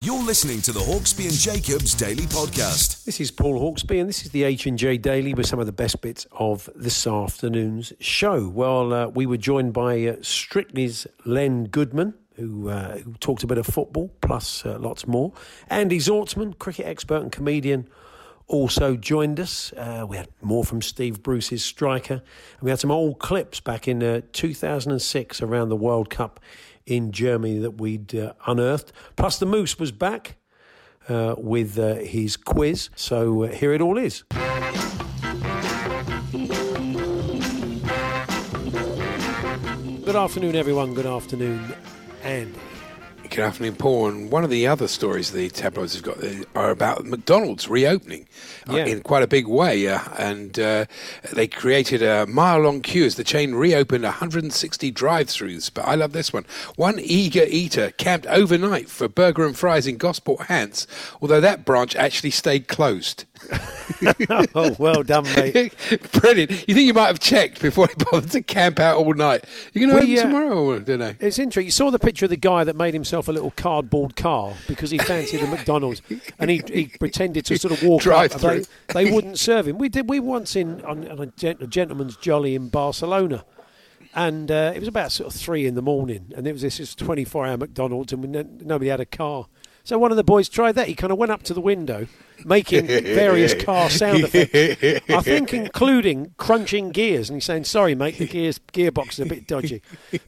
You're listening to the Hawksbee and Jacobs Daily Podcast. This is Paul Hawksbee, and this is the H and J Daily with some of the best bits of this afternoon's show. Well, uh, we were joined by uh, Strictly's Len Goodman, who, uh, who talked a bit of football plus uh, lots more. Andy Zaltzman, cricket expert and comedian, also joined us. Uh, we had more from Steve Bruce's striker, and we had some old clips back in uh, 2006 around the World Cup in Germany that we'd uh, unearthed. Plus, the Moose was back uh, with uh, his quiz. So uh, here it all is. Good afternoon, everyone. Good afternoon, Andy. Good afternoon, Paul. And one of the other stories the tabloids have got are about McDonald's reopening uh, Yeah. in quite a big way. Uh, and uh, they created a mile long queue as the chain reopened 160 drive throughs. But I love this one. One eager eater camped overnight for burger and fries in Gosport Hants, although that branch actually stayed closed. oh, well done, mate. Brilliant. You think you might have checked before he bothered to camp out all night? You're going to We, open uh, tomorrow, I don't know. It's interesting. You saw the picture of the guy that made himself a little cardboard car because he fancied a McDonald's, and he, he pretended to sort of walk Drive up. through. They, they wouldn't serve him. We did. We once in on, on a, gent- a gentleman's jolly in Barcelona, and uh, it was about sort of three in the morning, and it was this 24 hour McDonald's, and we no, nobody had a car. So one of the boys tried that. He kind of went up to the window, making various car sound effects. I think including crunching gears, and he's saying, "Sorry, mate, the gears gearbox is a bit dodgy."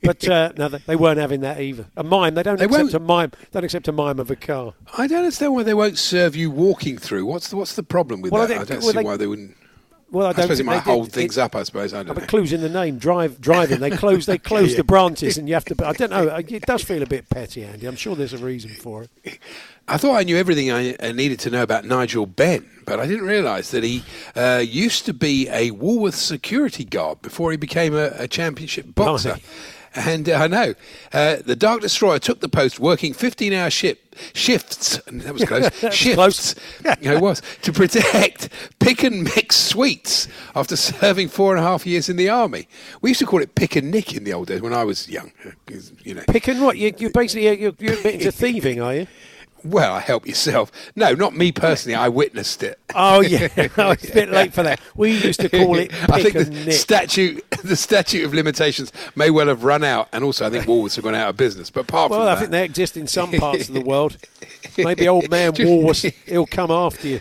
But uh, no, they- they weren't having that either. A mime, they don't They accept won't. a mime. Don't accept a mime of a car. I don't understand why they won't serve you walking through. What's the, what's the problem with Well, I that? think- I don't well, see they- why they wouldn't. Well, I I don't suppose it might hold did. things It- up. I suppose I don't But know. clues in the name. Drive, driving. They close. They close the branches, and you have to. I don't know. It does feel a bit petty, Andy. I'm sure there's a reason for it. I thought I knew everything I I needed to know about Nigel Benn, but I didn't realise that he uh, used to be a Woolworth security guard before he became a, a championship boxer. And uh, I know uh, the Dark Destroyer took the post, working 15-hour ship shifts. and That was close. was shifts. close. Yeah, it was to protect pick and mix sweets after serving four and a half years in the army. We used to call it pick and nick in the old days when I was young. You know, Picking what? You, you basically you're, you're a bit into thieving, are you? Well, help yourself. No, not me personally. I witnessed it. Oh yeah, it's a bit late for that. We used to call it I think the nick. statute, the statute of limitations may well have run out, and also I think Woolworths have gone out of business. But apart well, from I that, think they exist in some parts of the world. Maybe old man Woolworths, he'll come after you.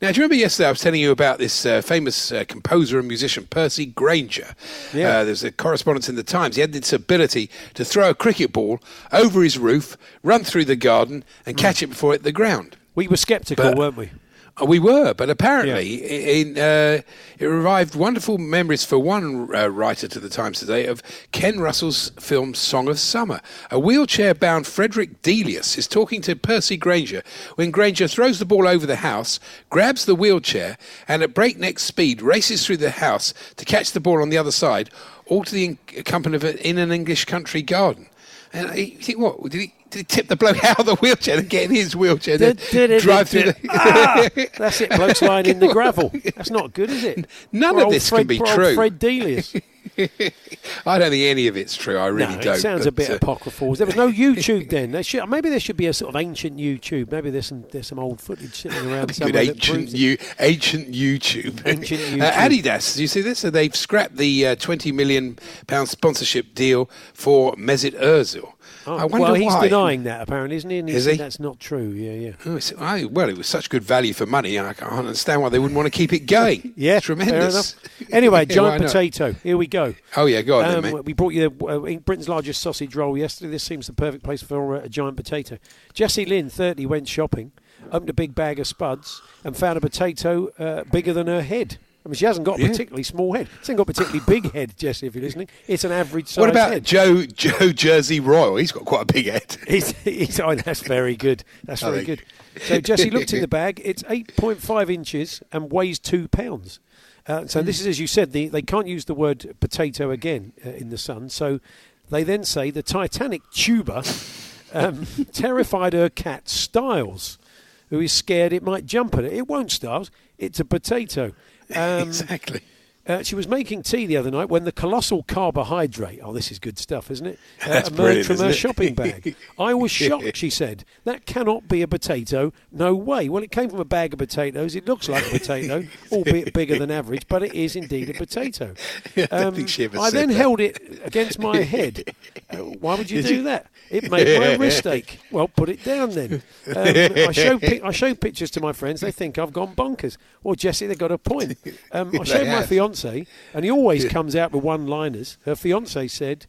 Now, do you remember yesterday I was telling you about this uh, famous uh, composer and musician, Percy Grainger? Yeah. Uh, there's a correspondence in the Times. He had this ability to throw a cricket ball over his roof, run through the garden, and catch it before it hit the ground. We were sceptical, But- weren't we? Uh, We were, but apparently in, uh, it revived wonderful memories for one uh, writer to the Times today of Ken Russell's film Song of Summer. A wheelchair bound Frederick Delius is talking to Percy Grainger when Grainger throws the ball over the house, grabs the wheelchair, and at breakneck speed races through the house to catch the ball on the other side, all to the accompaniment in an English country garden. And you think, what? Did he, did he tip the bloke out of the wheelchair and get in his wheelchair then drive through the... Ah, that's it, blokes lying in the gravel. That's not good, is it? None of this can Fred, be true. Fred Delius. I don't think any of it's true. I really no, don't. it sounds a bit uh, apocryphal. There was no YouTube then. There should, maybe there should be a sort of ancient YouTube. Maybe there's some there's some old footage sitting around somewhere ancient, proves it. you, ancient YouTube. Ancient Uh, Adidas, do you see this? So they've scrapped the uh, 20 million pound sponsorship deal for Mesut Ozil. Oh, I wonder well, he's why. denying that apparently, isn't he? And Is he? That's not true. Yeah, yeah. Oh, I, well, it was such good value for money. I can't understand why they wouldn't want to keep it going. Yeah, tremendous. Anyway, Yeah, giant potato. Here we go. Oh yeah, go on then, Um, mate. we brought you uh, Britain's largest sausage roll yesterday. This seems the perfect place for uh, a giant potato. Jessie Lynn, 30, went shopping, opened a big bag of spuds, and found a potato uh, bigger than her head. I mean, she hasn't got a Yeah. particularly small head. She hasn't got a particularly big head, Jessie, if you're listening. It's an average size What about head. Joe Joe Jersey Royal? He's got quite a big head. He's, he's, oh, that's very good. That's I very think. good. So Jesse looked in the bag. It's 8.5 inches and weighs two pounds. Uh, so this is, as you said, the, they can't use the word potato again uh, in the sun. So they then say the Titanic tuber um, terrified her cat Styles, who is scared it might jump at it. It won't, Styles. It's a potato. Um, exactly. Uh, she was making tea the other night when the colossal carbohydrate, oh, this is good stuff, isn't it? Uh, emerged from her shopping bag. I was shocked, she said. That cannot be a potato. No way. Well, it came from a bag of potatoes. It looks like a potato, albeit bigger than average, but it is indeed a potato. I think she ever Um, I said then that. held it against my head. Uh, why would you do that? It made my wrist ache. Well, put it down then. Um, I show pic- I show pictures to my friends. They think I've gone bonkers. Well, Jesse, they've got a point. Um, I showed my have. Fiance, and he always comes out with one-liners. Her fiance said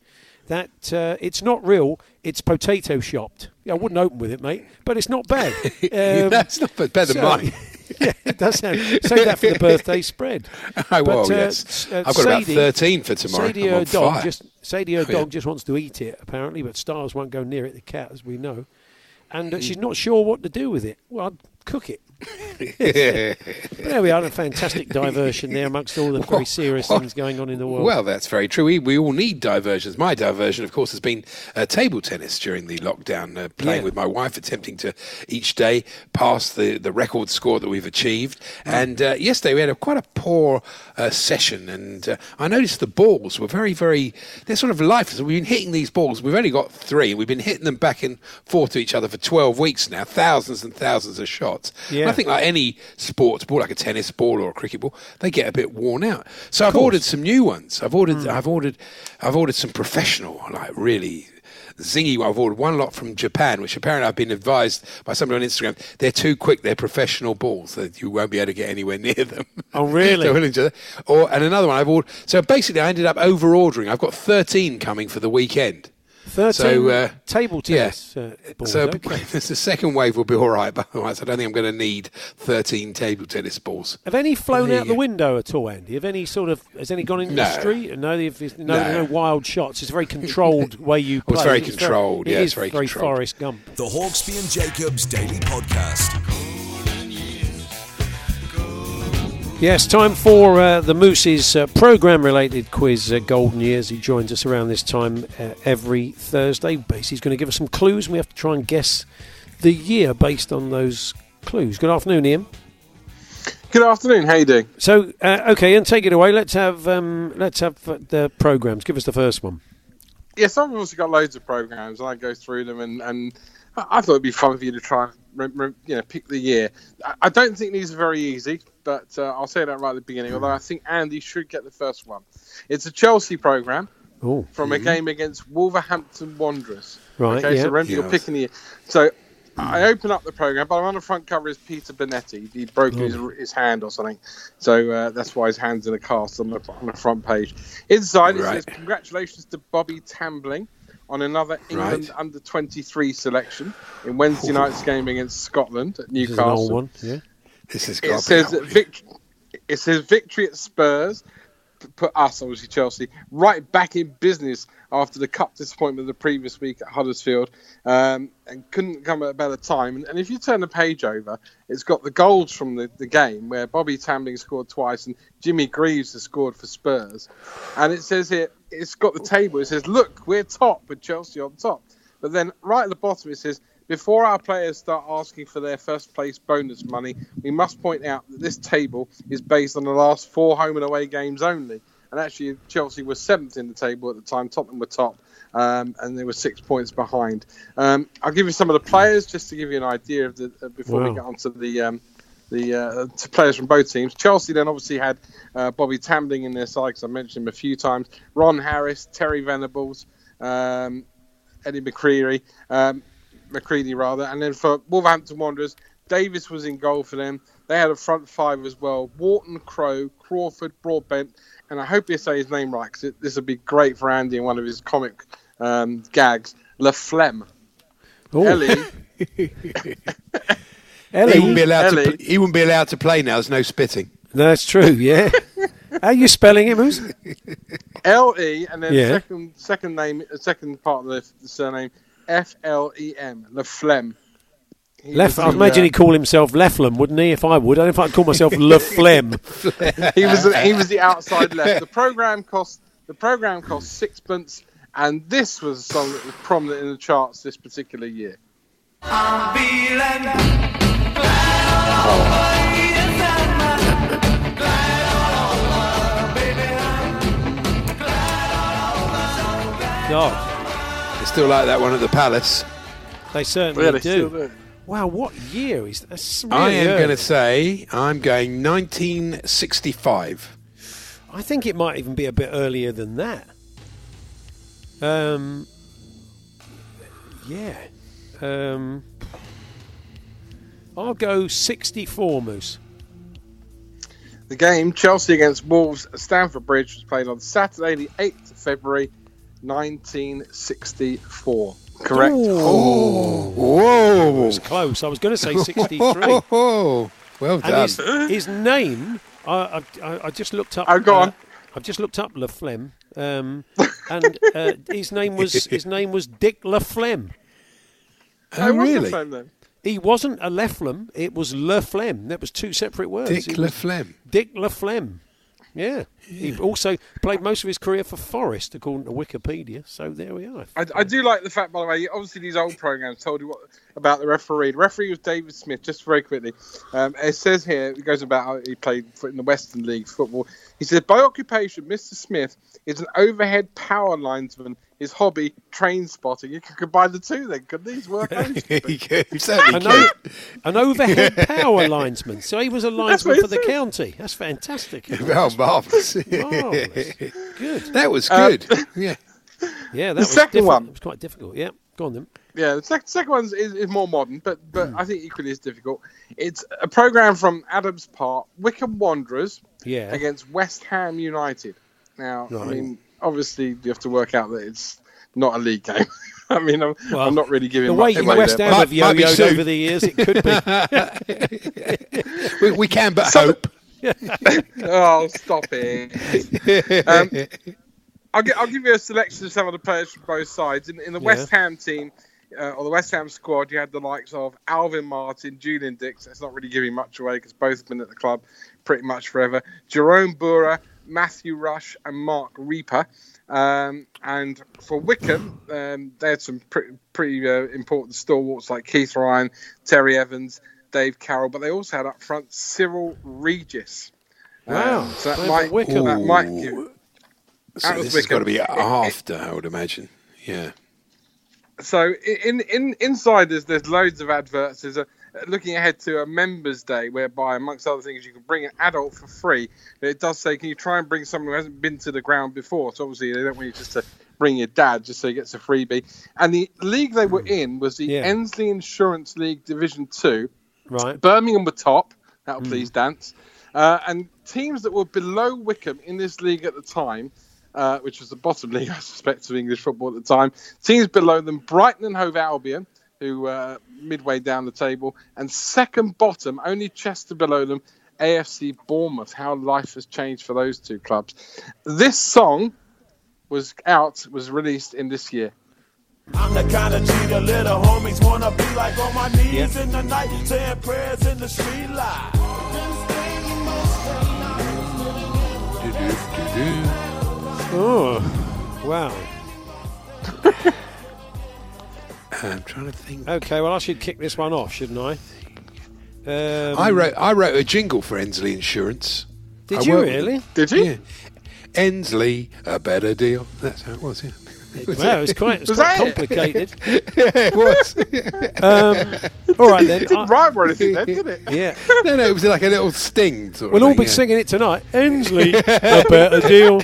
that uh, it's not real. It's potato shopped. Yeah, I wouldn't open with it, mate, but it's not bad. Um, That's not bad- better than so- mine. yeah, it does sound. Save that for the birthday spread. Oh, well, But, uh, yes. uh, I've got about 13 for tomorrow. Sadie, her dog, fire. just Sadie, her Oh, yeah. dog, just wants to eat it apparently, but Stars won't go near it. The cat, as we know, and uh, Mm. she's not sure what to do with it. Well, I'd cook it. But there we are, a fantastic diversion there amongst all the very serious things going on in the world. Well, that's very true. We, we all need diversions. My diversion, of course, has been uh, table tennis during the lockdown, uh, playing Yeah. with my wife, attempting to each day pass the, the record score that we've achieved. And uh, yesterday we had a, quite a poor uh, session, and uh, I noticed the balls were very, very, they're sort of lifeless. We've been hitting these balls, we've only got three, we've been hitting them back and forth to each other for 12 weeks now, thousands and thousands of shots. Yeah. And I think like any sports ball, like a tennis ball or a cricket ball, they get a bit worn out. So I've ordered some new ones. I've ordered, hmm. I've ordered, I've ordered some professional, like really zingy. I've ordered one lot from Japan, which apparently I've been advised by somebody on Instagram they're too quick. They're professional balls that you won't be able to get anywhere near them. Oh, really? So, or and another one I've ordered. So basically, I ended up over ordering. I've got thirteen coming for the weekend. Thirteen so, uh, table yeah. tennis uh, balls. So okay. the second wave will be all right, but otherwise I don't think I'm going to need 13 table tennis balls. Have any flown There out the window at all, Andy? Have any sort of has any gone into No. the street? No, no, No. no wild shots. It's a very controlled way you play. it's very controlled, it yeah, is it's very very controlled. Forrest Gump. The Hawksbee and Jacobs Daily Podcast. Yes, time for uh, the Moose's uh, program-related quiz, uh, Golden Years. He joins us around this time uh, every Thursday. Basically, he's going to give us some clues, and we have to try and guess the year based on those clues. Good afternoon, Ian. Good afternoon. How you doing? So, uh, okay, and take it away. Let's have um, let's have the programs. Give us the first one. yeah, Yes, I've also got loads of programs, and I go through them, and, and I thought it'd be fun for you to try and you know pick the year. I don't think these are very easy, but uh, I'll say that right at the beginning. Although I think Andy should get the first one. It's a Chelsea program Oh, from a game against Wolverhampton Wanderers. Right, Okay, yeah. so remember you're picking the year. So I open up the program, but I'm on the front cover is Peter Bonetti. He broke his, his hand or something, so uh, that's why his hand's in a cast on the on the front page. Inside it says congratulations to Bobby Tambling on another England Right. under 23 selection in Wednesday night's game against Scotland at this is an Newcastle. old one. Yeah. This is It says vic- it says victory at Spurs put us obviously Chelsea right back in business after the cup disappointment of the previous week at Huddersfield um, and couldn't come at a better time. And, and if you turn the page over, it's got the goals from the, the game where Bobby Tambling scored twice and Jimmy Greaves has scored for Spurs. And it says here it's got the table. It says look we're top with Chelsea on top. But then right at the bottom it says before our players start asking for their first place bonus money, we must point out that this table is based on the last four home and away games only. and actually Chelsea were seventh in the table at the time. Tottenham were top, um, and they were six points behind. Um, I'll give you some of the players just to give you an idea of the uh, before Wow. we get on to the. Um, the uh, to players from both teams. Chelsea then obviously had uh, Bobby Tambling in their side because I mentioned him a few times. Ron Harris, Terry Venables, um, Eddie McCreary, um, McCready rather, and then for Wolverhampton Wanderers, Davis was in goal for them. They had a front five as well: Wharton, Crowe, Crawford, Broadbent, and I hope you say his name right because this would be great for Andy in one of his comic um, gags. La Flemme. Oh, Ellie, Ellie. He wouldn't be allowed to. Ellie. pl- He wouldn't be allowed to play now. There's no spitting. That's true. Yeah. How are you spelling it, Moose? L E, and then Yeah. second second name, second part of the, the surname, F L E M, La Flemme. He Lef- I imagine uh, he'd call himself Leflem, wouldn't he? If I would, I don't know if I'd call myself Le Flem. he was the, he was the outside left. The program cost the program cost sixpence, and this was a song that was prominent in the charts this particular year. I'm God. It's still like that one at the Palace. they certainly Really, do. Wow, what year is that's really I am going to say I'm going 1965. I think it might even be a bit earlier than that. Um, yeah. Um, I'll go 64, Moose. The game Chelsea against Wolves at Stamford Bridge was played on Saturday, the eighth of February, nineteen sixty-four. Correct. Whoa! It was close. I was going to say 63. Oh, well and done. his, his name, I, I, I just looked up. Oh, go uh, on. I've just looked up La Flemme, um, and uh, his name was his name was Dick La Flemme. oh, what's the really? phone then? He wasn't a Leflem, it was Le Flemme. That was two separate words. Dick He was LaFlemme. Dick La Flemme. Yeah. He also played most of his career for Forest, according to Wikipedia. So there we are. I, I do like the fact, by the way, obviously these old programs told you what about the referee. The referee was David Smith. Just very quickly, um, it says here it goes about how he played in the Western League football. He said, by occupation, Mr. Smith is an overhead power linesman. His hobby, train spotting. You could combine the two then, couldn't these work? He could- he certainly An, o- an overhead power linesman. So he was a linesman for the said. county. That's fantastic. Oh, marvellous. Marvellous. Good. that was good. Uh, yeah. Yeah, that The was second diffi- one. It was quite difficult. Yeah, go on then. Yeah, the sec- second one is, is more modern, but but hmm. I think equally as difficult. It's a program from Adams Park, Wycombe Wanderers Yeah. against West Ham United. Now, I mean, obviously you have to work out that it's not a league game. I mean, I'm, Well, I'm not really giving The much way away West Ham but- have Might- might be yo-yoed over the years, it could be. We, we can but Some- hope. oh, stop it. Um, I'll, gi- I'll give you a selection of some of the players from both sides. In, in the West Ham team, uh, or the West Ham squad, you had the likes of Alvin Martin, Julian Dicks. That's not really giving much away because both have been at the club pretty much forever. Jeroen Boere, Matthew Rush, and Marc Rieper. Um, and for Wycombe, um, they had some pretty, pretty uh, important stalwarts like Keith Ryan, Terry Evans, Dave Carroll, but they also had up front Cyril Regis. Wow. Um, so that Over might, Wycombe. that might give, So That was this has got to be after, I would imagine. Yeah. so in in inside there's there's loads of adverts. There's a looking ahead to a members day whereby amongst other things you can bring an adult for free. It does say can you try and bring someone who hasn't been to the ground before? So obviously they don't want you just to bring your dad just so he gets a freebie. And the league they were in was the Yeah. Endsleigh Insurance League Division Two. Right. Birmingham were top. That'll please dance. Uh, and teams that were below Wycombe in this league at the time, uh, which was the bottom league, I suspect, of English football at the time, teams below them, Brighton and Hove Albion, who uh, midway down the table, and second bottom, only Chester below them, AFC Bournemouth. How life has changed for those two clubs. This song was out, was released in this year. I'm the kind of G the little homies wanna be like on my knees Yeah. in the night, saying prayers in the street light. Oh, wow. I'm trying to think. Okay, well, I should kick this one off, shouldn't I? Um, I wrote I wrote a jingle for Endsleigh Insurance. Did I you worked really? Did you? Yeah. Endsleigh, a better deal. That's how it was, yeah. Well, it's quite, it's Was quite that it? complicated. yeah, it was. um, all right then. It didn't I- rhyme or anything then, did it? yeah. no, no, it was like a little sting. Sort We'll of all thing, be yeah. singing it tonight. Endsleigh, a better deal.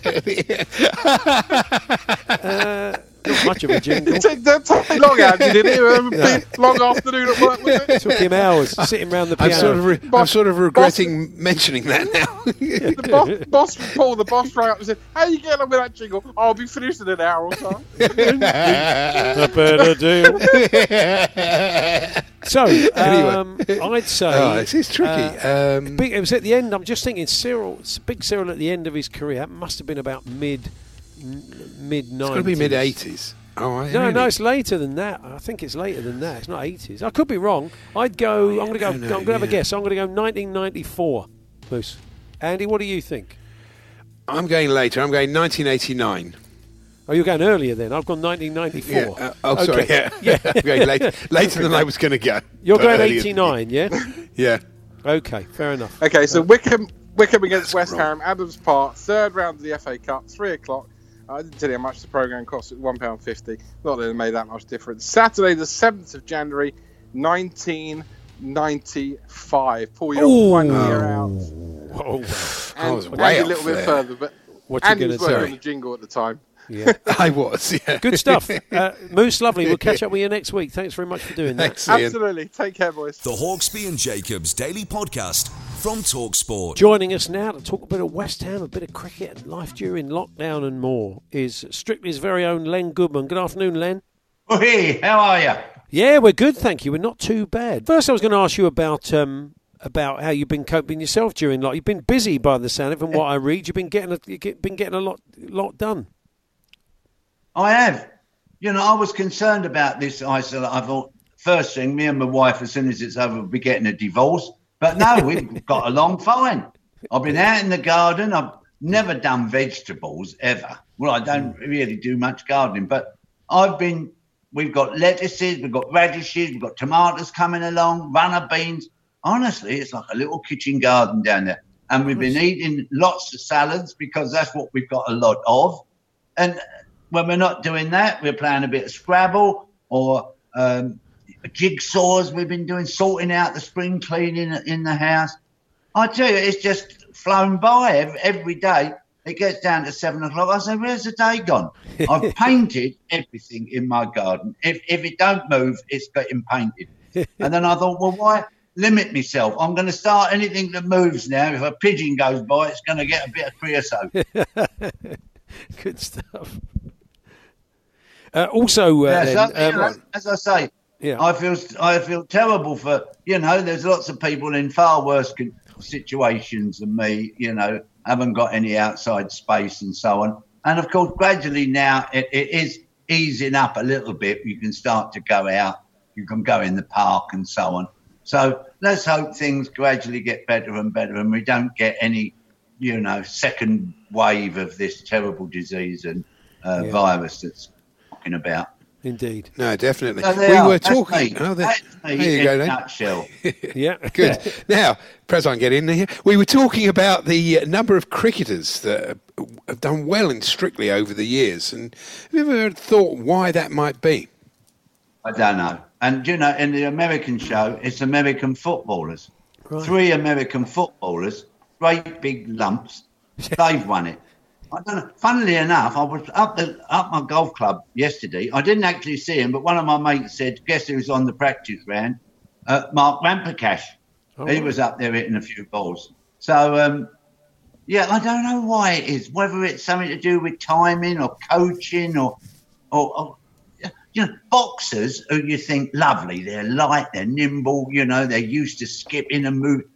Uh, not much of a jingle. It took that take long, Andy, did it? Um, big long afternoon at work, was it? took him hours sitting around the I'm piano. sort of, re- I'm sort of regretting mentioning that now. The boss, boss Paul, the boss rang up and said, How are you getting on with that jingle? I'll be finished in an hour or so. a better deal. so, um, I'd say. oh, this is tricky. uh, um, big, it was at the end. I'm just thinking, Cyril, Big Cyril at the end of his career that must have been about mid mid it's 90s. got to be mid 80s. Oh, No, really? no, it's later than that. I think it's later than that. It's not 80s. I could be wrong. I'd go. I'm going to go. no, no, I'm going to have a guess. I'm going to go 1994. Moose. Andy, what do you think? I'm going later. I'm going 1989. Oh, you're going earlier then. I've gone 1994. Yeah. Uh, oh, sorry. Okay. Yeah. I'm going later, later than I was going to go. You're going 89, yeah? Yeah. Okay, fair enough. Okay, so Wycombe Wycombe against That's West wrong. Ham, Adams Park, third round of the FA Cup, three o'clock. I didn't tell you how much the programme cost. It one pound fifty. Not that it made that much difference. Saturday, the seventh of January, nineteen ninety-five. Pull your Ooh. one year out. Oh, I was And way Andy a off little bit there. further, but what you Andy going was to working on say? the jingle at the time. Yeah. I was, yeah. Good stuff. Uh, Moose, lovely. We'll catch up with you next week. Thanks very much for doing that. Ian. Absolutely. Take care, boys. The Hawksbee and Jacobs Daily Podcast from Talksport. Joining us now to talk a bit of West Ham, a bit of cricket, and life during lockdown, and more is Strictly's very own Len Goodman. Good afternoon, Len. Oh, hey, how are you? Yeah, we're good, thank you. We're not too bad. First, I was going to ask you about um, about how you've been coping yourself during like you've been busy by the sound of it. From what I read, you've been getting a, you've been getting a lot lot done. I have. You know, I was concerned about this isolate. I thought, first thing, me and my wife, as soon as it's over, we'll be getting a divorce. But no, we've got along fine. I've been out in the garden. I've never done vegetables ever. Well, I don't mm. really do much gardening, but I've been. We've got lettuces, we've got radishes, we've got tomatoes coming along, runner beans. Honestly, it's like a little kitchen garden down there. And we've been eating lots of salads because that's what we've got a lot of. And when we're not doing that, we're playing a bit of Scrabble or um, jigsaws. We've been doing sorting out the spring cleaning in the house. I tell you, it's just flown by every, every day. It gets down to seven o'clock. I say, "Where's the day gone?" I've painted everything in my garden. If if it don't move, it's getting painted. And then I thought, well, why limit myself? I'm going to start anything that moves now. If a pigeon goes by, it's going to get a bit of creosote. Good stuff. Uh, also, uh, Yeah, Len, so, um, know, as I say, yeah. I feel I feel terrible for you know. There's lots of people in far worse situations than me. You know, haven't got any outside space and so on. And of course, gradually now it, it is easing up a little bit. You can start to go out. You can go in the park and so on. So let's hope things gradually get better and better, and we don't get any, you know, second wave of this terrible disease and uh, Yeah. virus that's talking about. indeed. No, definitely. There we are. were That's talking. me. Oh, there, there you go, then. nutshell. Yeah, Good. now, Prez, I get in here. We were talking about the uh, number of cricketers that have done well in Strictly over the years. And have you ever thought why that might be? I don't know. And you know, in the American show, it's American footballers. Right. Three American footballers, great big lumps. They've won it. I don't know. Funnily enough, I was up the up my golf club yesterday. I didn't actually see him, but one of my mates said, "Guess who's on the practice round?" Uh, Mark Ramprakash. Oh, he was up there hitting a few balls. So um, yeah, I don't know why it is. Whether it's something to do with timing or coaching or or, or you know, boxers who you think lovely, they're light, they're nimble, you know, they're used to skipping and moving.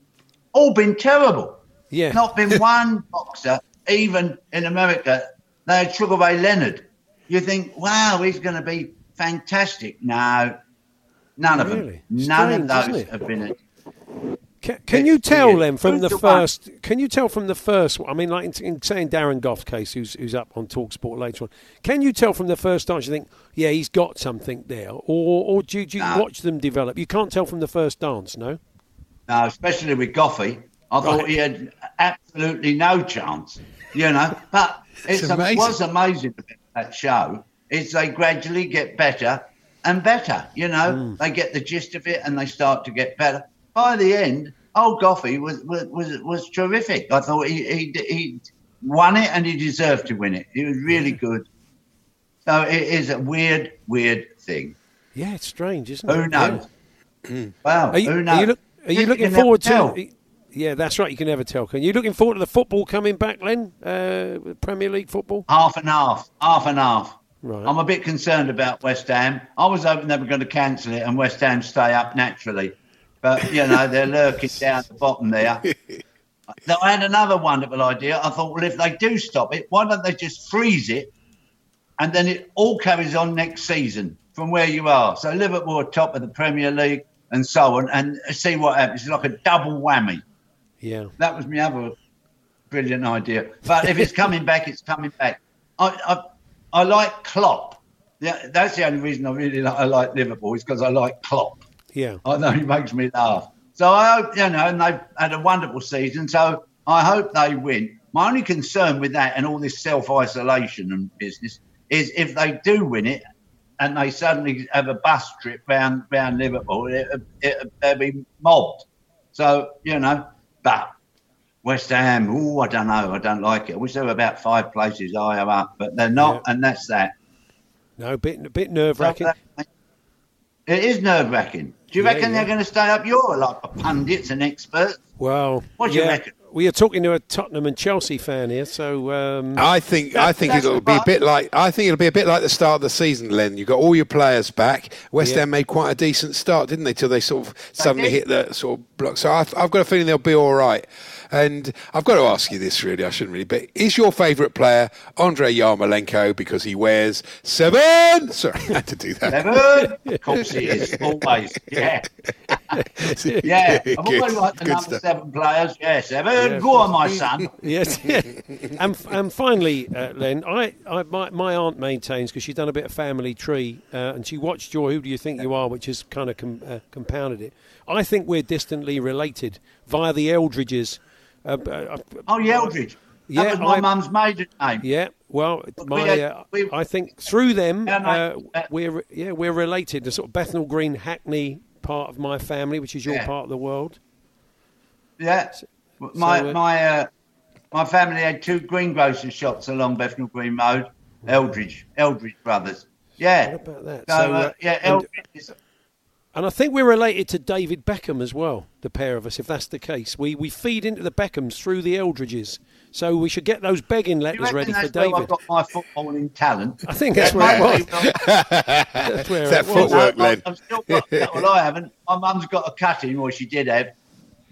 All been terrible. yeah. Not been one boxer, even in America. They had Sugar Ray Leonard. You think, wow, he's going to be fantastic. No, none of Really? them. None of those have been. Can, can you tell them from the first? Can you tell from the first? I mean, like in, in saying Darren Gough's case, who's who's up on Talksport later on. Can you tell from the first dance? You think, yeah, he's got something there, or or do you, do you No. watch them develop? You can't tell from the first dance, no. No, especially with Goffey. I thought Right. he had absolutely no chance, you know. But it's, a, amazing. what's amazing about that show is they gradually get better and better. You know, hmm. they get the gist of it and they start to get better. By the end, old Goffey was was was, was terrific. I thought he, he he won it and he deserved to win it. He was really hmm. good. So it is a weird, weird thing. Yeah, it's strange, isn't it? Who knows? Well, Are you, who knows? are you, look, are you looking forward to? Yeah, that's right. You can never tell. Can you looking forward to the football coming back, Len? Uh, Premier League football. Half and half, half and half. Right. I'm a bit concerned about West Ham. I was hoping they were going to cancel it and West Ham stay up naturally. But, you know, they're lurking down the bottom there. Now, I had another wonderful idea. I thought, well, if they do stop it, why don't they just freeze it and then it all carries on next season from where you are? So Liverpool top of the Premier League and so on, and see what happens. It's like a double whammy. Yeah. That was my other brilliant idea. But if it's coming back, it's coming back. I I, I like Klopp. Yeah, that's the only reason I really like, I like Liverpool is because I like Klopp. Yeah. I know he makes me laugh. So I hope you know, and they've had a wonderful season. So I hope they win. My only concern with that and all this self isolation and business is if they do win it and they suddenly have a bus trip round round Liverpool, it, it, they'll be mobbed. So you know, but West Ham, oh, I don't know, I don't like it. I wish they were about five places higher up, but they're not, and that's that. No, bit a bit nerve wracking. Uh, it is nerve wracking. Do you Yeah, reckon yeah. they're going to stay up? You're like a pundits and experts. Well, What do you reckon? We are talking to a Tottenham and Chelsea fan here, so um, I think I think it'll be a bit like I think it'll be a bit like the start of the season, Len. You got all your players back. West Yeah. Ham made quite a decent start, didn't they? Till they sort of suddenly hit the sort of block. So I've, I've got a feeling they'll be all right. And I've got to ask you this, really. I shouldn't really, but is your favourite player Andrei Yarmolenko because he wears seven? Sorry, I had to do that. Seven? of course it is, always. Yeah. Yeah. I've always liked the number stuff. seven players. Yeah, seven. Go on, my son. yes. Yeah. and and finally, uh, Len, I, I my, my aunt maintains because she's done a bit of family tree uh, and she watched your Who Do You Think You Are, which has kind of com, uh, compounded it. I think we're distantly related via the Eldridges. Uh, uh, Oh, yeah, Eldridge. Yeah, that was my I- mum's maiden name. Yeah, well, my, uh, we- I think through them, uh, uh, we're yeah we're related. The sort of Bethnal Green Hackney part of my family, which is your Yeah. part of the world. Yeah. My so, uh, my uh, my family had two greengrocers shops along Bethnal Green Road. Eldridge, Eldridge brothers. Yeah. What about that? So, So, uh, uh, yeah, and- Eldridge. is- And I think we're related to David Beckham as well. The pair of us, if that's the case, we we feed into the Beckhams through the Eldridges. So we should get those begging Do you letters ready for that's where I've got my footballing talent? I think that's where it was. That's where That it was. footwork, No, Len. I've still got, well, I haven't. My mum's got a cutting, or she did have.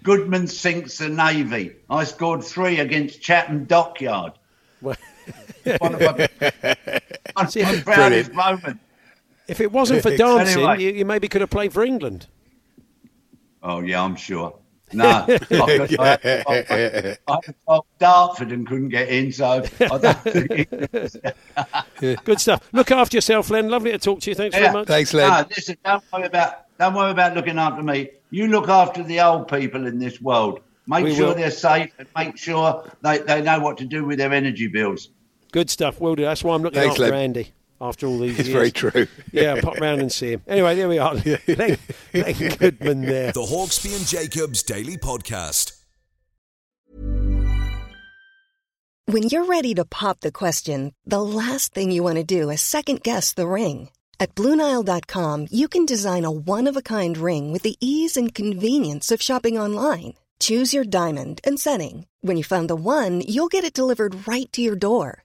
Goodman sinks the Navy. I scored three against Chatham Dockyard. Well, One of my, one See, my proudest moments. If it wasn't for dancing, Anyway. you, you maybe could have played for England. Oh yeah, I'm sure. No, I, I got oh, Dartford and couldn't get in, so I don't think. Good stuff. Look after yourself, Len. Lovely to talk to you. Thanks Yeah. very much. Thanks, Len. No, listen, don't worry about don't worry about looking after me. You look after the old people in this world. Make We sure will. they're safe and make sure they, they know what to do with their energy bills. Good stuff. Will do. That's why I'm looking Thanks, after Len. Andy after all these It's years. very true. Yeah, pop round and see him. Anyway, there we are. Len, Len Goodman there. The Hawksbee and Jacobs Daily Podcast. When you're ready to pop the question, the last thing you want to do is second guess the ring. At Bluenile.com, you can design a one of a kind ring with the ease and convenience of shopping online. Choose your diamond and setting. When you find the one, you'll get it delivered right to your door.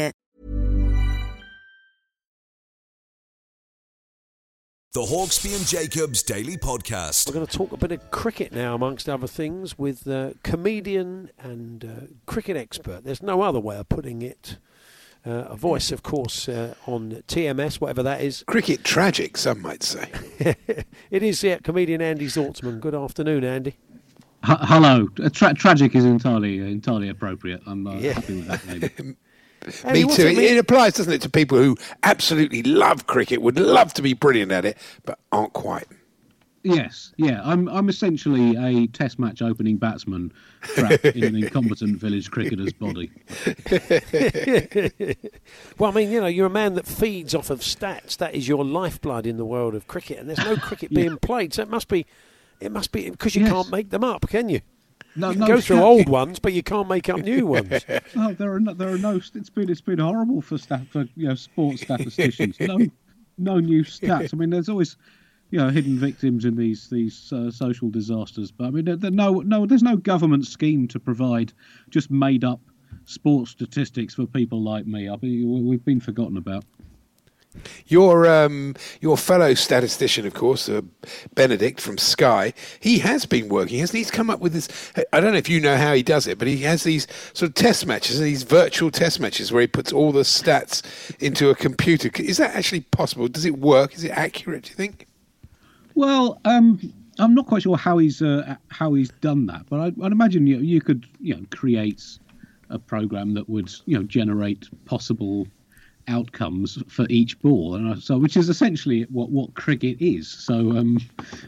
The Hawksbee and Jacobs Daily Podcast. We're going to talk a bit of cricket now, amongst other things, with uh, comedian and uh, cricket expert. There's no other way of putting it. Uh, a voice, of course, uh, on TMS, whatever that is. Cricket tragic, some might say. it is, yeah, comedian Andy Zaltzman. Good afternoon, Andy. H- hello. Tra- tragic is entirely entirely appropriate. I'm uh, yeah. happy with that name. Me too. It, it, applies, doesn't it, to people who absolutely love cricket, would love to be brilliant at it, but aren't quite. Yes, yeah. I'm I'm essentially a Test match opening batsman trapped in an incompetent village cricketer's body. well, I mean, you know, you're a man that feeds off of stats. That is your lifeblood in the world of cricket, and there's no cricket yeah. being played, so it must be, it must be because you yes. can't make them up, can you? No, you no, go through old ones, but you can't make up new ones. no, there are no, there are no. It's been it's been horrible for staff for you know sports statisticians. no, no new stats. I mean, there's always you know hidden victims in these these uh, social disasters, but I mean, there, there, no no there's no government scheme to provide just made up sports statistics for people like me. I mean, we've been forgotten about. Your um, your fellow statistician, of course, uh, Benedict from Sky, he has been working. Hasn't he? He's come up with this. I don't know if you know how he does it, but he has these sort of test matches, these virtual test matches where he puts all the stats into a computer. Is that actually possible? Does it work? Is it accurate? Do you think? Well, um, I'm not quite sure how he's uh, how he's done that, but I, would imagine you, you could you know create a program that would you know generate possible outcomes for each ball, and so which is essentially what what cricket is. So um,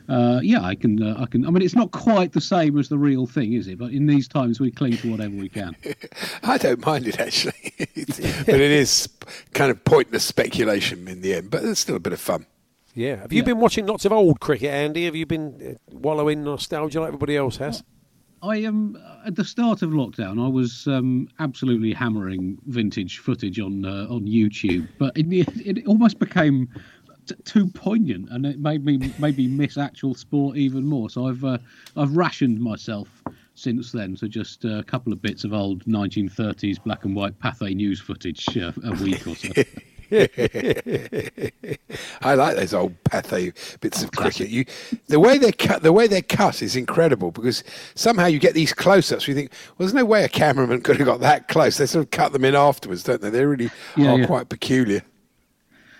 uh, yeah, I can uh, I can. I mean, it's not quite the same as the real thing, is it? But in these times, we cling to whatever we can. I don't mind it actually, but it is kind of pointless speculation in the end. But it's still a bit of fun. Yeah. Have you yeah. been watching lots of old cricket, Andy? Have you been uh, wallowing nostalgia like everybody else has? I am um, at the start of lockdown. I was um, absolutely hammering vintage footage on uh, on YouTube, but it, it almost became t- too poignant, and it made me maybe miss actual sport even more. So I've uh, I've rationed myself since then to just uh, a couple of bits of old 1930s black and white Pathé news footage uh, a week or so. I like those old Pathé bits of cricket. You, the way they cut, the way they're cut is incredible because somehow you get these close-ups. You think, well, there's no way a cameraman could have got that close. They sort of cut them in afterwards, don't they? They really yeah, are yeah. quite peculiar.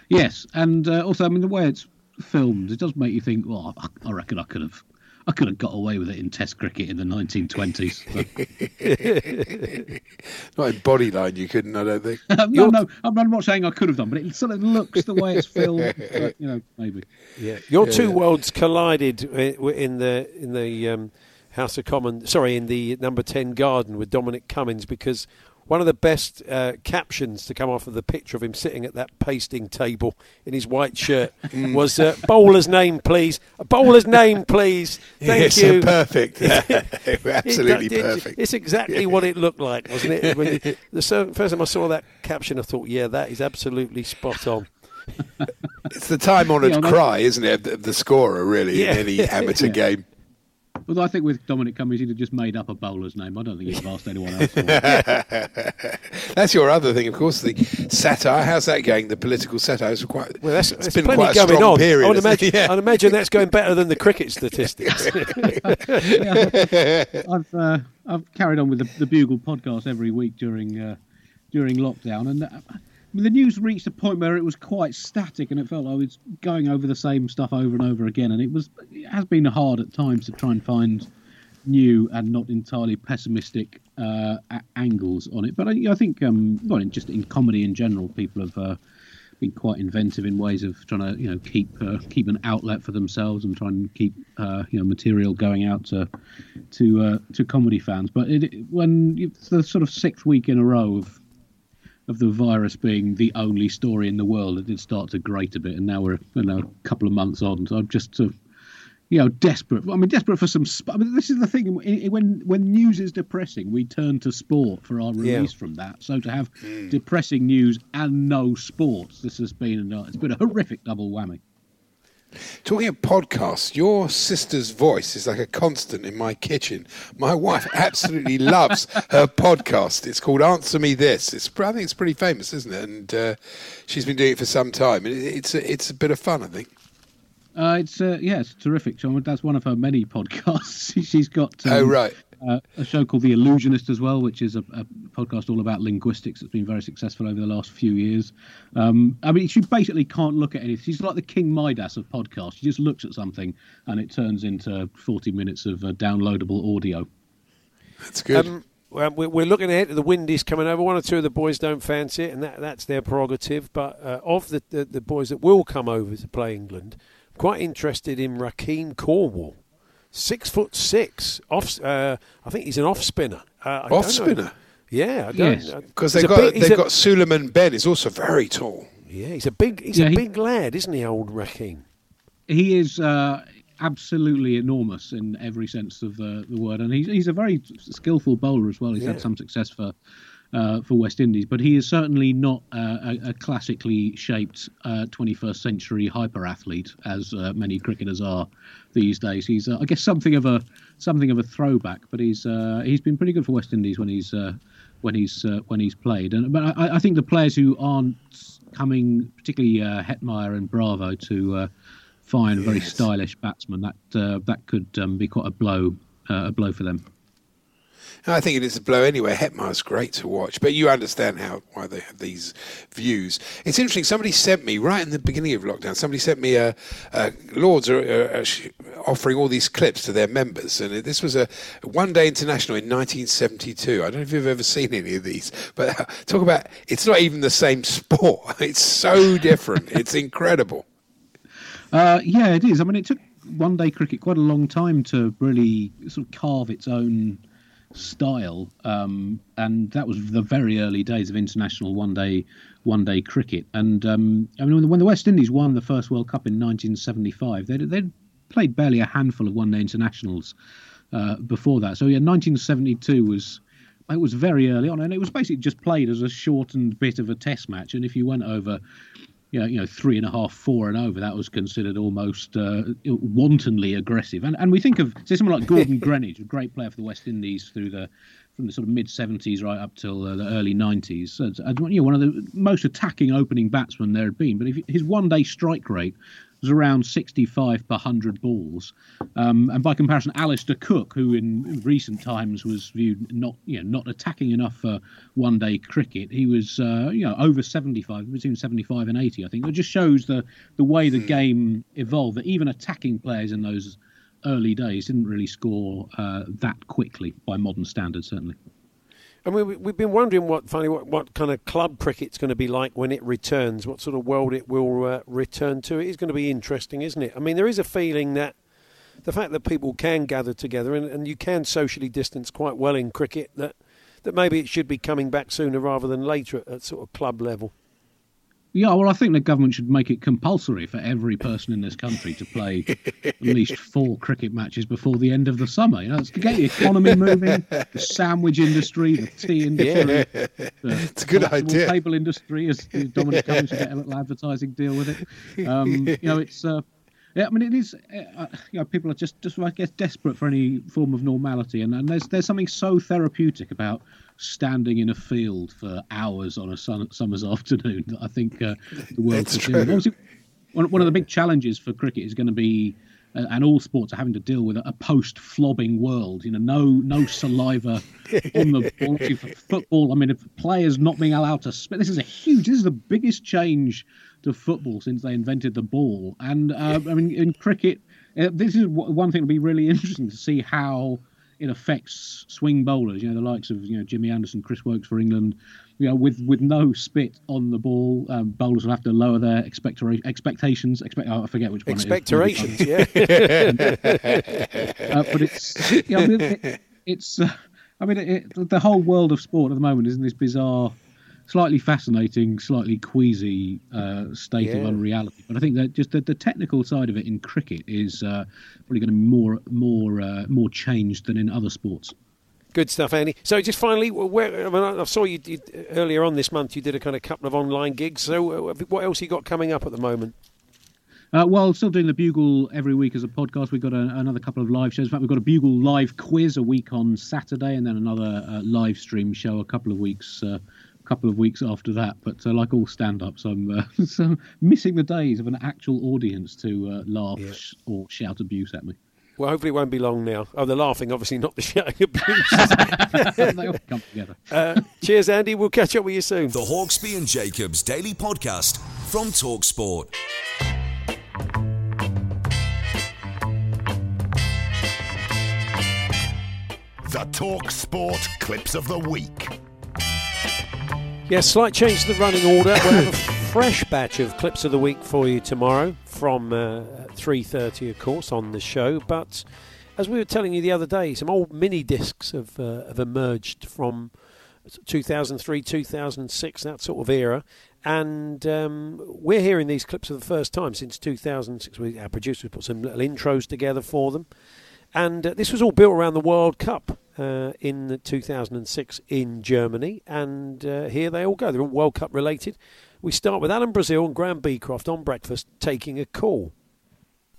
Yes, and uh, also, I mean, the way it's filmed, it does make you think. Well, I, I reckon I could have I could have got away with it in Test cricket in the 1920s. not in bodyline, you couldn't. I don't think. no, no, I'm not saying I could have done, but it sort of looks the way it's filmed. But, you know, maybe. Yeah, your yeah. two worlds collided in the in the um, House of Commons. Sorry, in the number ten garden with Dominic Cummings because one of the best uh, captions to come off of the picture of him sitting at that pasting table in his white shirt mm. was uh, "Bowler's name, please. A bowler's name, please. Thank yes, you." perfect. Absolutely it, it, perfect. It's exactly what it looked like, wasn't it? When you, the first time I saw that caption, I thought, "Yeah, that is absolutely spot on." it's the time-honoured yeah, cry, isn't it, of the scorer, really, yeah. in any amateur game. Well, I think with Dominic Cummings, he'd have just made up a bowler's name. I don't think he'd have asked anyone else. that's your other thing, of course, the satire. How's that going? The political satire is quite. Well, that's, it's been quite a strong on. period. I'd imagine, yeah. I'd imagine that's going better than the cricket statistics. yeah, I've uh, I've carried on with the, the Bugle podcast every week during uh, during lockdown, and. Uh, the news reached a point where it was quite static, and it felt like I was going over the same stuff over and over again. And it was it has been hard at times to try and find new and not entirely pessimistic uh, angles on it. But I, I think, um, well, just in comedy in general, people have uh, been quite inventive in ways of trying to, you know, keep uh, keep an outlet for themselves and try and keep, uh, you know, material going out to to uh, to comedy fans. But it, when it's the sort of sixth week in a row of of the virus being the only story in the world, it did start to grate a bit, and now we're you know, a couple of months on. So I'm just sort of, you know, desperate. I mean, desperate for some. Sp- I mean, this is the thing. When when news is depressing, we turn to sport for our release Yeah. from that. So to have depressing news and no sports, this has been uh, it's been a horrific double whammy. Talking of podcasts, your sister's voice is like a constant in my kitchen. My wife absolutely loves her podcast. It's called Answer Me This. It's I think it's pretty famous, isn't it? And uh, she's been doing it for some time. And it's a, it's a bit of fun, I think. Uh, it's uh, yeah, it's terrific. So that's one of her many podcasts. She's got um, Oh, right. Uh, a show called The Allusionist as well, which is a, a podcast all about linguistics that's been very successful over the last few years. Um, I mean, she basically can't look at anything. She's like the King Midas of podcasts. She just looks at something and it turns into 40 minutes of uh, downloadable audio. That's good. Um, well, we're we're looking ahead to the Windies coming over. One or two of the boys don't fancy it, and that, that's their prerogative. But uh, of the, the the boys that will come over to play England, I'm quite interested in Rahkeem Cornwall, six foot six. Off, uh, I think he's an off spinner. Uh, I don't know. Off spinner? Yeah, I don't Yes. know. Because He's they've got big- they've a- got Sulieman Benn is also very tall. Yeah, he's a big he's Yeah, a he- big lad, isn't he, old Rahkeem? He is uh, absolutely enormous in every sense of the, the word, and he's he's a very skillful bowler as well. He's Yeah. had some success for uh, for West Indies, but he is certainly not uh, a, a classically shaped uh, 21st century hyper athlete as uh, many cricketers are these days. He's uh, I guess something of a something of a throwback, but he's uh, he's been pretty good for West Indies when he's uh, when he's uh, when he's played. And but I, I think the players who aren't coming, particularly uh, Hetmyer and Bravo, to uh, find a very stylish batsman, that uh, that could um, be quite a blow uh, a blow for them. I think it is a blow anyway. Hetmyer's great to watch, but you understand how why they have these views. It's interesting. Somebody sent me right in the beginning of lockdown. Somebody sent me a, uh Lords are, are, are offering all these clips to their members, and this was a one day international in 1972. I don't know if you've ever seen any of these, but talk about it's not even the same sport. It's so different. it's incredible. Uh, yeah, it is. I mean, it took one day cricket quite a long time to really sort of carve its own style, um, and that was the very early days of international one day one day cricket. And um, I mean, when the, West Indies won the first World Cup in 1975, they'd, they'd played barely a handful of one day internationals uh, before that. So yeah, 1972 was. It was very early on, and it was basically just played as a shortened bit of a test match. And if you went over you know, you know, three and a half, four and over, that was considered almost uh, wantonly aggressive. And and we think of say someone like Gordon Greenidge, a great player for the West Indies through the from the sort of mid seventies right up till uh, the early nineties. So, you know, one of the most attacking opening batsmen there had been. But if, his one day strike rate was around 65 per 100 balls. Um, and by comparison, Alastair Cook, who in recent times was viewed not, you know, not attacking enough for one day cricket, he was, uh, you know, over 75, between 75 and 80, I think. It just shows the, the way the game evolved, that even attacking players in those early days didn't really score uh, that quickly by modern standards, certainly. I mean, we- we've been wondering what, funny, what, what kind of club cricket's going to be like when it returns. What sort of world it will uh, return to. It is going to be interesting, isn't it? I mean, there is a feeling that the fact that people can gather together and, and you can socially distance quite well in cricket, that that maybe it should be coming back sooner rather than later at, at sort of club level. Yeah, well, I think the government should make it compulsory for every person in this country to play at least four cricket matches before the end of the summer. You know, it's to get the economy moving, the sandwich industry, the tea industry, Yeah. the It's a good idea. table industry. As Dominic Cummings should get a little advertising deal with it. Um, you know, it's. Uh, yeah, I mean, it is. Uh, you know, people are just, just I guess, desperate for any form of normality, and, and there's there's something so therapeutic about standing in a field for hours on a sun, summer's afternoon I think uh, the world It's could true. Obviously, one, one of the big challenges for cricket is going to be, uh, and all sports are having to deal with a, a post-flobbing world. You know, no no saliva on the ball. For football, I mean, if players not being allowed to spit. This is a huge. This is the biggest change to football since they invented the ball. And uh, I mean, in cricket, uh, this is one thing that'll be really interesting to see how it affects swing bowlers. You know, the likes of you know Jimmy Anderson, Chris Woakes for England. You know, with with no spit on the ball, um, bowlers will have to lower their expectora- expectations. Expect, oh, I forget which one. it is. Expectorations, yeah. uh, but it's yeah, I mean, it, it's. Uh, I mean, it, it, the whole world of sport at the moment is in this bizarre slightly fascinating, slightly queasy uh, state of unreality. But I think that just the, the technical side of it in cricket is uh, probably going to be more more uh, more changed than in other sports. Good stuff, Andy. So, just finally, where I, mean, I saw you did, earlier on this month. You did a kind of couple of online gigs. So, uh, what else you got coming up at the moment? Uh, well, still doing the Bugle every week as a podcast. We've got a, another couple of live shows. In fact, we've got a Bugle live quiz a week on Saturday, and then another uh, live stream show a couple of weeks, uh, couple of weeks after that. But uh, like all stand-ups, I'm, uh, so missing the days of an actual audience to uh, laugh sh- or shout abuse at me. Well, hopefully, it won't be long now. Oh, the laughing, obviously, not the shouting abuse. they all come together. Uh, cheers, Andy. We'll catch up with you soon. The Hawksbee and Jacobs Daily Podcast from Talksport. The Talk Sport Clips of the Week. Yes, slight change to the running order. We'll have a fresh batch of clips of the week for you tomorrow from uh, 3.30, of course, on the show. But as we were telling you the other day, some old mini discs have, uh, have emerged from 2003, 2006, that sort of era. And um, we're hearing these clips for the first time since 2006. We, our producers put some little intros together for them. And uh, this was all built around the World Cup uh, in 2006 in Germany. And uh, here they all go. They're all World Cup related. We start with Alan Brazil and Graham Beecroft on breakfast taking a call.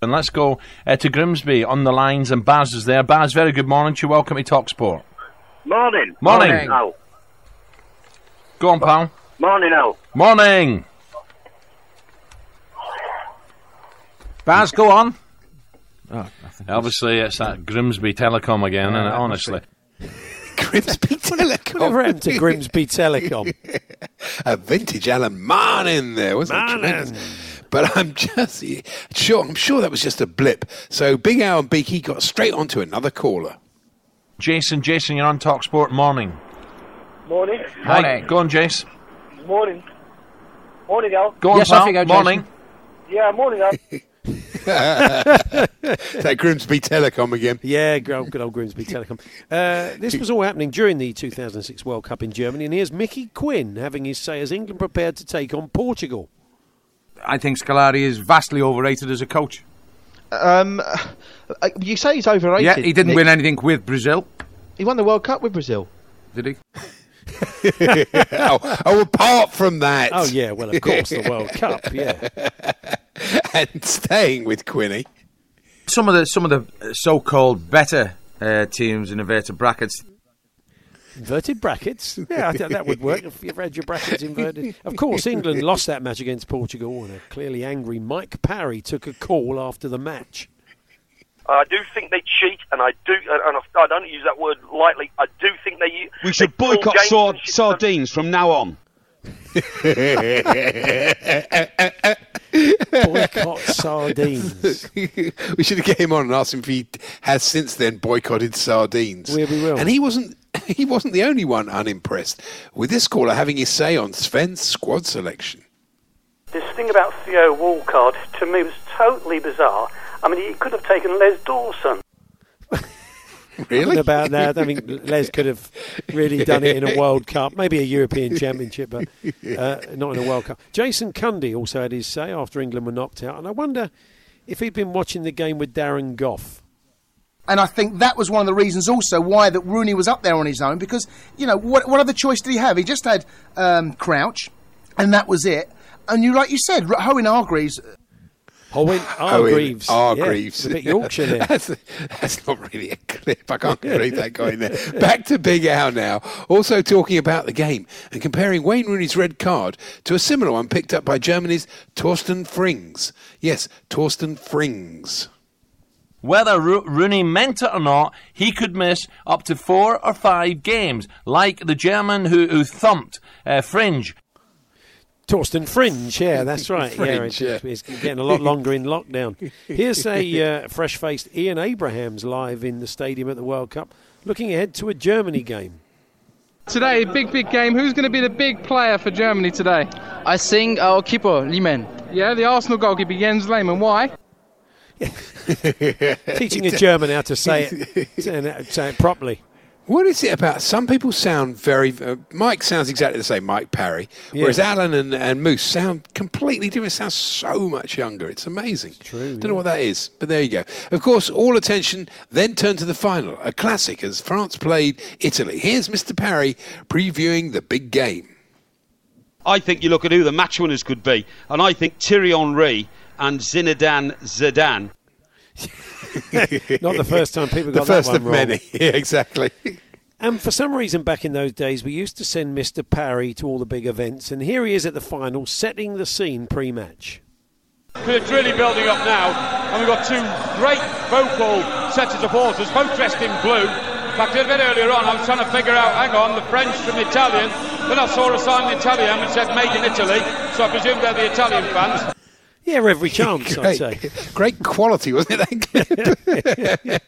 And let's go uh, to Grimsby on the lines, and Baz is there. Baz, very good morning to you. Welcome to Talksport. Morning. Morning. Al. Go on, pal. Morning, Al. Morning. Baz, go on. Oh, Obviously, it's that Grimsby Telecom again, Yeah, and that honestly. Grimsby Telecom. Whatever happened to Grimsby Telecom? a vintage Alan Mann in there, wasn't it? But I'm just sure. I'm sure that was just a blip. So Big Al and Beaky got straight onto another caller. Jason, Jason, you're on Talksport. Morning. Morning. Hi, go on, Jace. Morning. Morning, Al. Go on, Yes, pal. off you go, Jason. Morning. Yeah, morning, Al. that Grimsby Telecom again. Yeah, good old, good Grimsby Telecom. Uh, this was all happening during the 2006 World Cup in Germany, and here's Mickey Quinn having his say as England prepared to take on Portugal. I think Scolari is vastly overrated as a coach. Um, uh, you say he's overrated. yeah, he didn't Nick. win anything with Brazil, He won the World Cup with Brazil. did he? oh, oh, apart from that. Oh, yeah, well, of course, the World Cup, yeah. and staying with Quinny. Some of the some of the uh, so-called better uh, teams in inverted brackets. Inverted brackets? Yeah, I think that would work if you've had your brackets inverted. Of course, England lost that match against Portugal, and a clearly angry Mike Parry took a call after the match. I do think they cheat, and I do, and I, I don't use that word lightly. I do think they. We should they boycott games sard- and shit. sardines from now on. Boycott sardines. we should have get him on and ask him if he has since then boycotted sardines. We- we will. And he wasn't. He wasn't the only one unimpressed with this caller having his say on Sven's squad selection. This thing about Theo Walcott to me was totally bizarre. I mean, he could have taken Les Dawson. Really? About that. I mean, Les could have really done it in a World Cup, maybe a European Championship, but uh, not in a World Cup. Jason Cundy also had his say after England were knocked out, and I wonder if he'd been watching the game with Darren Gough. And I think that was one of the reasons also why that Rooney was up there on his own because you know what what other choice did he have? He just had um, Crouch, and that was it. And you like you said, R- Owen Hargreaves. Owen Hargreaves. Owen Hargreaves. Yeah, a bit Yorkshire there. that's, that's not really a clip. I can't read that guy in there. Back to Big Al now. Also talking about the game and comparing Wayne Rooney's red card to a similar one picked up by Germany's Torsten Frings. Yes, Torsten Frings. Whether Ro- Rooney meant it or not, he could miss up to four or five games, like the German who, who thumped uh, Fringe. Torsten Fringe, yeah, that's right. Fringe, yeah, it's, it's getting a lot longer in lockdown. Here's a uh, fresh-faced Ian Abrahams live in the stadium at the World Cup, looking ahead to a Germany game. Today, big, big game. Who's going to be the big player for Germany today? I think our keeper, Lehmann. Yeah, the Arsenal goalkeeper, Jens Lehmann. Why? Teaching a German how to say it, say it properly. What is it about? Some people sound very. Uh, Mike sounds exactly the same, Mike Parry, whereas Alan and, and Moose sound completely different. Sound so much younger. It's amazing. True. Don't know what that is, but there you go. Of course, all attention then turned to the final, a classic as France played Italy. Here's Mr. Parry previewing the big game. I think you look at who the match winners could be, and I think Thierry Henry and Zinedine Zidane. Not the first time people The got first that of one wrong. many. Yeah, exactly. And for some reason, back in those days, we used to send Mr. Parry to all the big events, and here he is at the final, setting the scene pre-match. It's really building up now, and we've got two great vocal sets of supporters, both dressed in blue. In fact, a bit earlier on, I was trying to figure out, hang on, the French from the Italian. Then I saw a sign in Italian which said "Made in Italy," so I presume they're the Italian fans. Yeah, every chance, I'd Great, say. great quality, wasn't it? That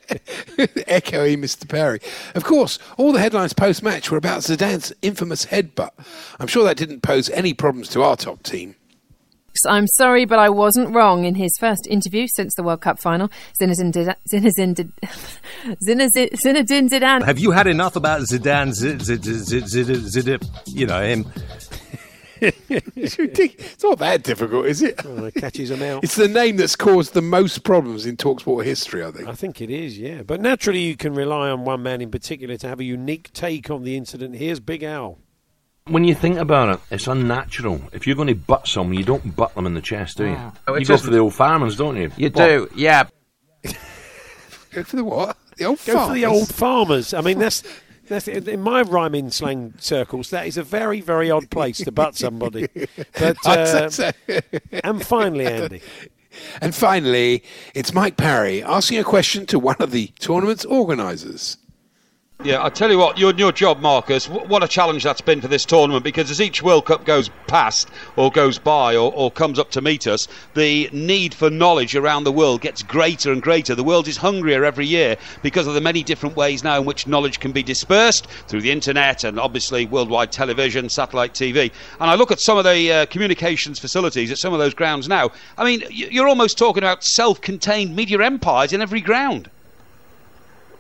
clip? Echoing Mr. Parry. Of course, all the headlines post match were about Zidane's infamous headbutt. I'm sure that didn't pose any problems to our top team. I'm sorry, but I wasn't wrong. In his first interview since the World Cup final, Zinedine Zidane, Zinedine, Zinedine, Zinedine Zidane Have you had enough about Zidane? Zid, zid, zid, zid, zid, zid, you know him. It's ridiculous. It's not that difficult, is it? Oh, it catches them out. It's the name that's caused the most problems in Talksport history, I think. I think it is, yeah. But naturally, you can rely on one man in particular to have a unique take on the incident. Here's Big Al. When you think about it, it's unnatural. If you're going to butt someone, you don't butt them in the chest, do you? Ah. Oh, you it's go for the old farmers, don't you? You What? do, yeah. Go for the what? The old Go for the old farmers. I mean, that's that's in my rhyming slang circles. That is a very very odd place to butt somebody. But uh, and finally, Andy. And finally, it's Mike Parry asking a question to one of the tournament's organisers. Yeah, I tell you what, your your job, Marcus. What a challenge that's been for this tournament because as each World Cup goes past, or goes by, or, or comes up to meet us, the need for knowledge around the world gets greater and greater. The world is hungrier every year because of the many different ways now in which knowledge can be dispersed through the internet and obviously worldwide television, satellite TV. And I look at some of the uh, communications facilities at some of those grounds now. I mean, you're almost talking about self-contained media empires in every ground.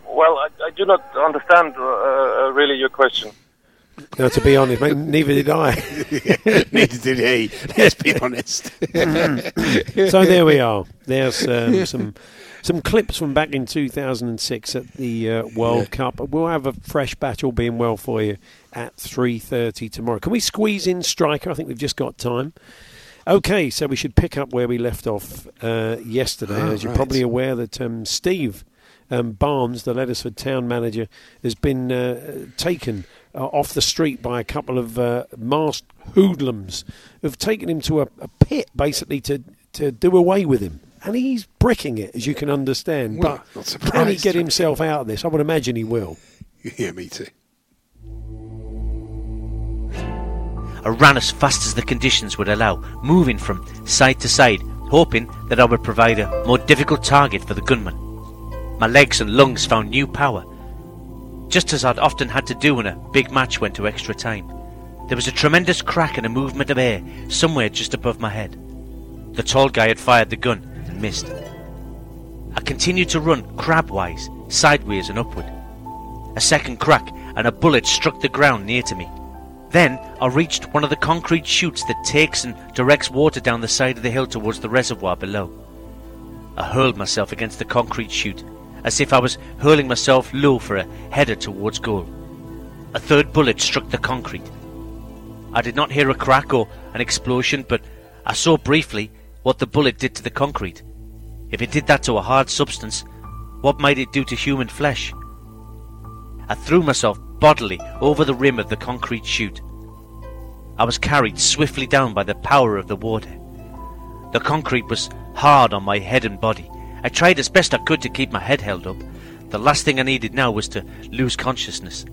Well, I, I do not understand uh, uh, really your question. No, to be honest, mate, neither did I. Neither did he. Let's be honest. so there we are. There's um, some some clips from back in 2006 at the uh, World Cup. We'll have a fresh batch, all being well for you, at 3.30 tomorrow. Can we squeeze in Striker? I think we've just got time. Okay, so we should pick up where we left off uh, yesterday. Oh, As you're right. probably aware that um, Steve um, Barnes, the Lettersford town manager, has been uh, taken uh, off the street by a couple of uh, masked hoodlums who've taken him to a, a pit, basically, to, to do away with him. And he's bricking it, as you can understand. Well, but not can he get himself out of this? I would imagine he will. yeah, me too. I ran as fast as the conditions would allow, moving from side to side, hoping that I would provide a more difficult target for the gunman. My legs and lungs found new power, just as I'd often had to do when a big match went to extra time. There was a tremendous crack and a movement of air somewhere just above my head. The tall guy had fired the gun and missed. I continued to run crabwise, sideways and upward. A second crack and a bullet struck the ground near to me. Then I reached one of the concrete chutes that takes and directs water down the side of the hill towards the reservoir below. I hurled myself against the concrete chute, as if I was hurling myself low for a header towards goal. A third bullet struck the concrete. I did not hear a crack or an explosion, but I saw briefly what the bullet did to the concrete. If it did that to a hard substance, what might it do to human flesh? I threw myself bodily over the rim of the concrete chute. I was carried swiftly down by the power of the water. The concrete was hard on my head and body. I tried as best I could to keep my head held up. The last thing I needed now was to lose consciousness.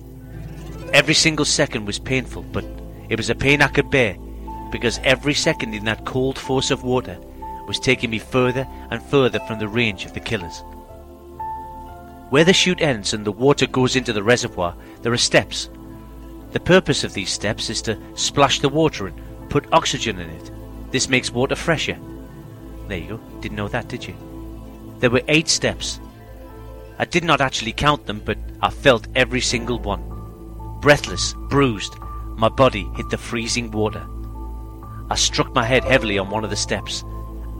Every single second was painful, but it was a pain I could bear because every second in that cold force of water was taking me further and further from the range of the killers. Where the chute ends and the water goes into the reservoir, there are steps. The purpose of these steps is to splash the water and put oxygen in it. This makes water fresher. There you go. Didn't know that, did you? There were eight steps. I did not actually count them, but I felt every single one. Breathless, bruised, my body hit the freezing water. I struck my head heavily on one of the steps.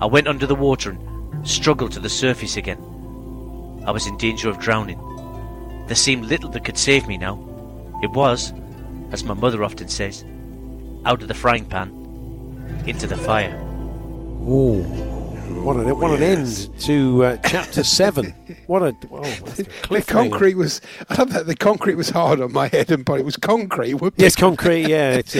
I went under the water and struggled to the surface again. I was in danger of drowning. There seemed little that could save me now. It was, as my mother often says, out of the frying pan into the fire. Ooh, what an, what an end to uh, chapter seven. What a, oh, that's a The concrete was. I love that the concrete was hard on my head and body. It was concrete. Yes, concrete. Yeah, uh,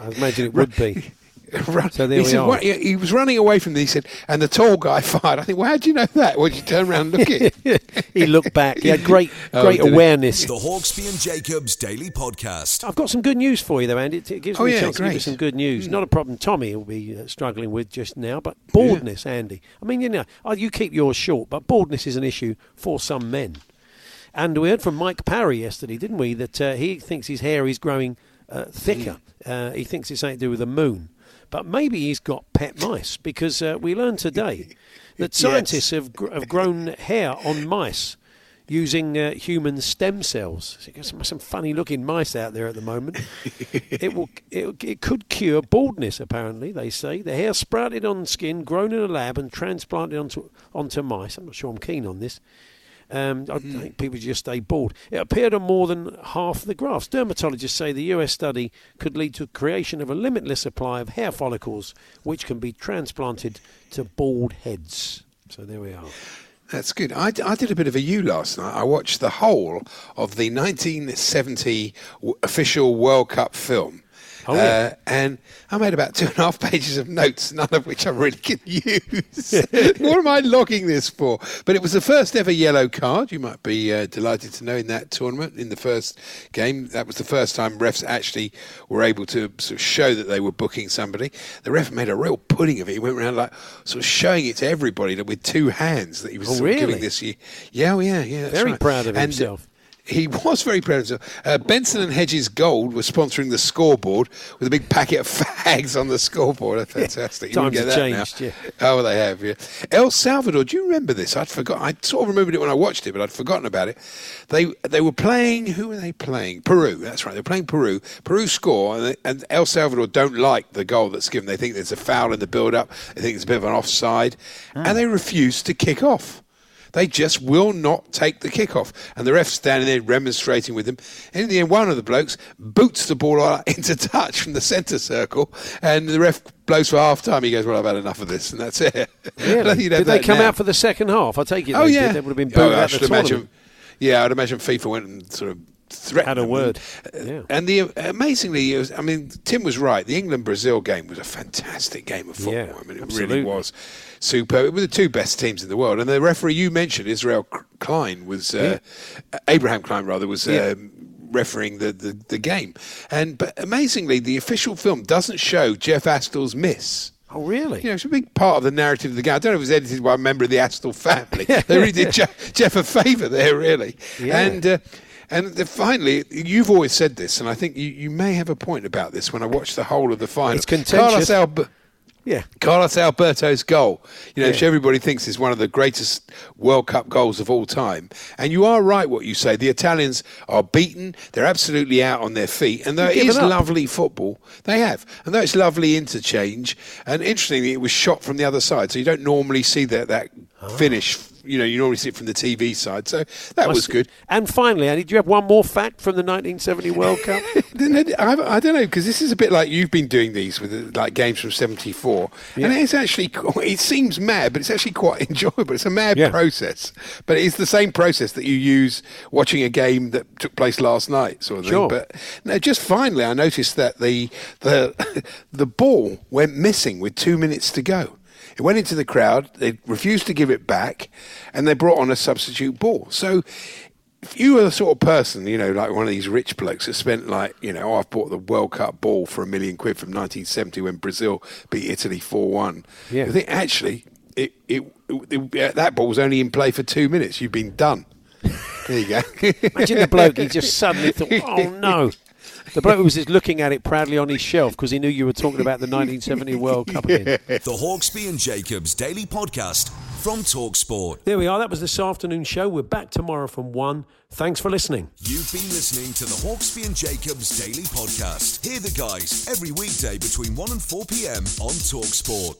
I imagine it would be. So there he, we said, are. what, he, he was running away from me. He said, and the tall guy fired. I think, well, how do you know that? Well, you turn around and look at it. he looked back. He had great, Oh, great did he? awareness. The Hawksbee and Jacobs Daily Podcast. I've got some good news for you, though, Andy. It gives Oh, me a yeah, chance to give you some good news. Not a problem Tommy will be uh, struggling with just now, but baldness, Andy. I mean, you know, oh, you keep yours short, but baldness is an issue for some men. And we heard from Mike Parry yesterday, didn't we, that uh, he thinks his hair is growing uh, thicker. Uh, he thinks it's something to do with the moon. But maybe he's got pet mice because uh, we learned today that scientists have, gr- have grown hair on mice using uh, human stem cells. So you've got some, some funny looking mice out there at the moment. it will it, it could cure baldness. Apparently, they say the hair sprouted on skin, grown in a lab, and transplanted onto onto mice. I'm not sure I'm keen on this. Um, I think people just stay bald. It appeared on more than half the graphs. Dermatologists say the US study could lead to creation of a limitless supply of hair follicles, which can be transplanted to bald heads. So there we are. That's good. I did a bit of a U last night. I watched the whole of the 1970 official World Cup film. Oh, yeah. Uh, and I made about two and a half pages of notes, none of which I really can use. what am I logging this for? But it was the first ever yellow card. You might be uh, delighted to know in that tournament, in the first game, that was the first time refs actually were able to sort of show that they were booking somebody. The ref made a real pudding of it. He went around like sort of showing it to everybody that with two hands that he was Oh, of giving this. ye- Yeah, oh, yeah, yeah. Very right. proud of And, himself. He was very proud of himself. Uh, Benson and Hedges Gold were sponsoring the scoreboard with a big packet of fags on the scoreboard. That's fantastic. You Times get have that changed, now. yeah. Oh, well, they have, yeah. El Salvador, do you remember this? I'd forgot. I sort of remembered it when I watched it, but I'd forgotten about it. They they were playing. Who were they playing? Peru. That's right. They were playing Peru. Peru score, and, they, and El Salvador don't like the goal that's given. They think there's a foul in the build-up. They think it's a bit of an offside, and they refuse to kick off. They just will not take the kickoff. And the ref's standing there remonstrating with them. And in the end, one of the blokes boots the ball into touch from the centre circle. And the ref blows for half time. He goes, Well, I've had enough of this. And that's it. I you'd have Did they come now. out for the second half? I take it. Oh, they yeah. did. They would have been Oh, booed I out should the imagine. Yeah, I'd imagine FIFA went and sort of threatened Had a word. And, Yeah. and the amazingly, it was, I mean, Tim was right. The England Brazil game was a fantastic game of football. Yeah, I mean, it absolutely. really was superb. It were the two best teams in the world. And the referee you mentioned, Israel Klein, was uh, Abraham Klein rather was. Yeah. Um, refereeing the, the, the game and but amazingly the official film doesn't show Jeff Astle's miss Oh, really? you know, it's a big part of the narrative of the game. I don't know if it was edited by a member of the Astle family. they really did Jeff, Jeff a favour there, really. Yeah. And uh, and the, finally, you've always said this, and I think you, you may have a point about this when I watched the whole of the final. It's contentious. Carlos Alba- Yeah. Carlos Alberto's goal, you know, Yeah. which everybody thinks is one of the greatest World Cup goals of all time. And you are right what you say. The Italians are beaten. They're absolutely out on their feet. And though it is up. lovely football, they have. And though it's lovely interchange, and interestingly, it was shot from the other side. So you don't normally see that, that Ah. finish. You know, you normally see it from the TV side. So that was good. And finally, Andy, do you have one more fact from the 1970 World Cup? I, I don't know because this is a bit like you've been doing these with like games from '74, and it's actually it seems mad, but it's actually quite enjoyable. It's a mad Yeah. process, but it's the same process that you use watching a game that took place last night, sort of Sure. thing. But no, just finally, I noticed that the the the ball went missing with two minutes to go. It went into the crowd. They refused to give it back, and they brought on a substitute ball. So if you were the sort of person, you know, like one of these rich blokes that spent like, you know, oh, I've bought the World Cup ball for a million quid from 1970 when Brazil beat Italy 4-1. Yeah. You think actually it, it, it, it- that ball was only in play for two minutes. You've been done. There you go. Imagine the bloke, he just suddenly thought, oh no. The bloke was just looking at it proudly on his shelf because he knew you were talking about the 1970 World Cup again. The Hawksbee and Jacobs Daily Podcast from Talksport. There we are. That was this afternoon show. We're back tomorrow from 1. Thanks for listening. You've been listening to the Hawksbee and Jacobs Daily Podcast. Hear the guys every weekday between 1 and 4 p.m. on Talksport.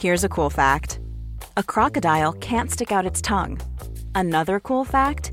Here's a cool fact a crocodile can't stick out its tongue. Another cool fact